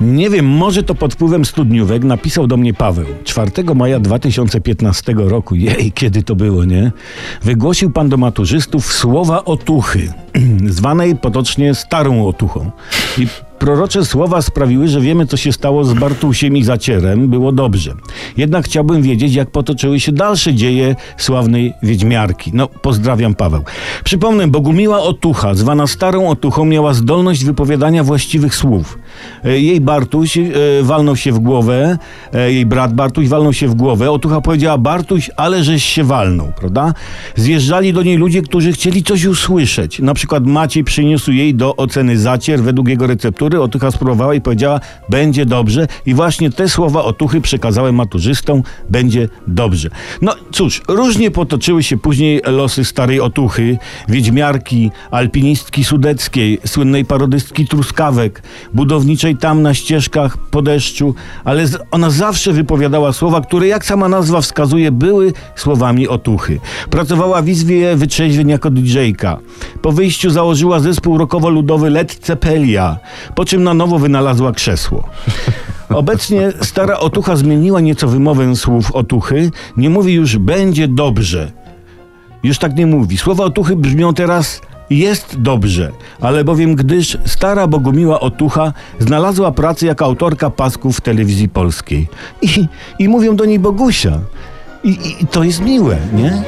Nie wiem, może to pod wpływem studniówek napisał do mnie Paweł. 4 maja 2015 roku, jej, kiedy to było, nie? Wygłosił pan do maturzystów słowa otuchy, zwanej potocznie starą otuchą. I prorocze słowa sprawiły, że wiemy, co się stało z Bartusiem i Zacierem. Było dobrze. Jednak chciałbym wiedzieć, jak potoczyły się dalsze dzieje sławnej Wiedźmiarki. No, pozdrawiam Paweł. Przypomnę, Bogumiła Otucha, zwana Starą Otuchą, miała zdolność wypowiadania właściwych słów. E, Jej Bartuś e, walnął się w głowę, e, jej brat Bartuś walnął się w głowę. Otucha powiedziała, Bartuś, ale żeś się walnął, prawda? Zjeżdżali do niej ludzie, którzy chcieli coś usłyszeć. Na przykład Maciej przyniósł jej do oceny zacier według jego receptury. Otucha spróbowała i powiedziała, będzie dobrze. I właśnie te słowa Otuchy przekazałem maturzystom, będzie dobrze. No cóż, różnie potoczyły się później losy starej Otuchy, wiedźmiarki, alpinistki sudeckiej, słynnej parodystki truskawek, budowniczej tam na ścieżkach po deszczu, ale ona zawsze wypowiadała słowa, które jak sama nazwa wskazuje, były słowami Otuchy. Pracowała w Izbie Wytrzeźwień jako DJ-ka. Po wyjściu założyła zespół rockowo-ludowy Led Ceppelia, po czym na nowo wynalazła krzesło. Obecnie stara Otucha zmieniła nieco wymowę słów Otuchy. Nie mówi już będzie dobrze. Już tak nie mówi. Słowa Otuchy brzmią teraz jest dobrze, ale bowiem gdyż stara Bogumiła Otucha znalazła pracę jako autorka pasków w telewizji polskiej. I, i mówią do niej Bogusia. I, I to jest miłe, nie?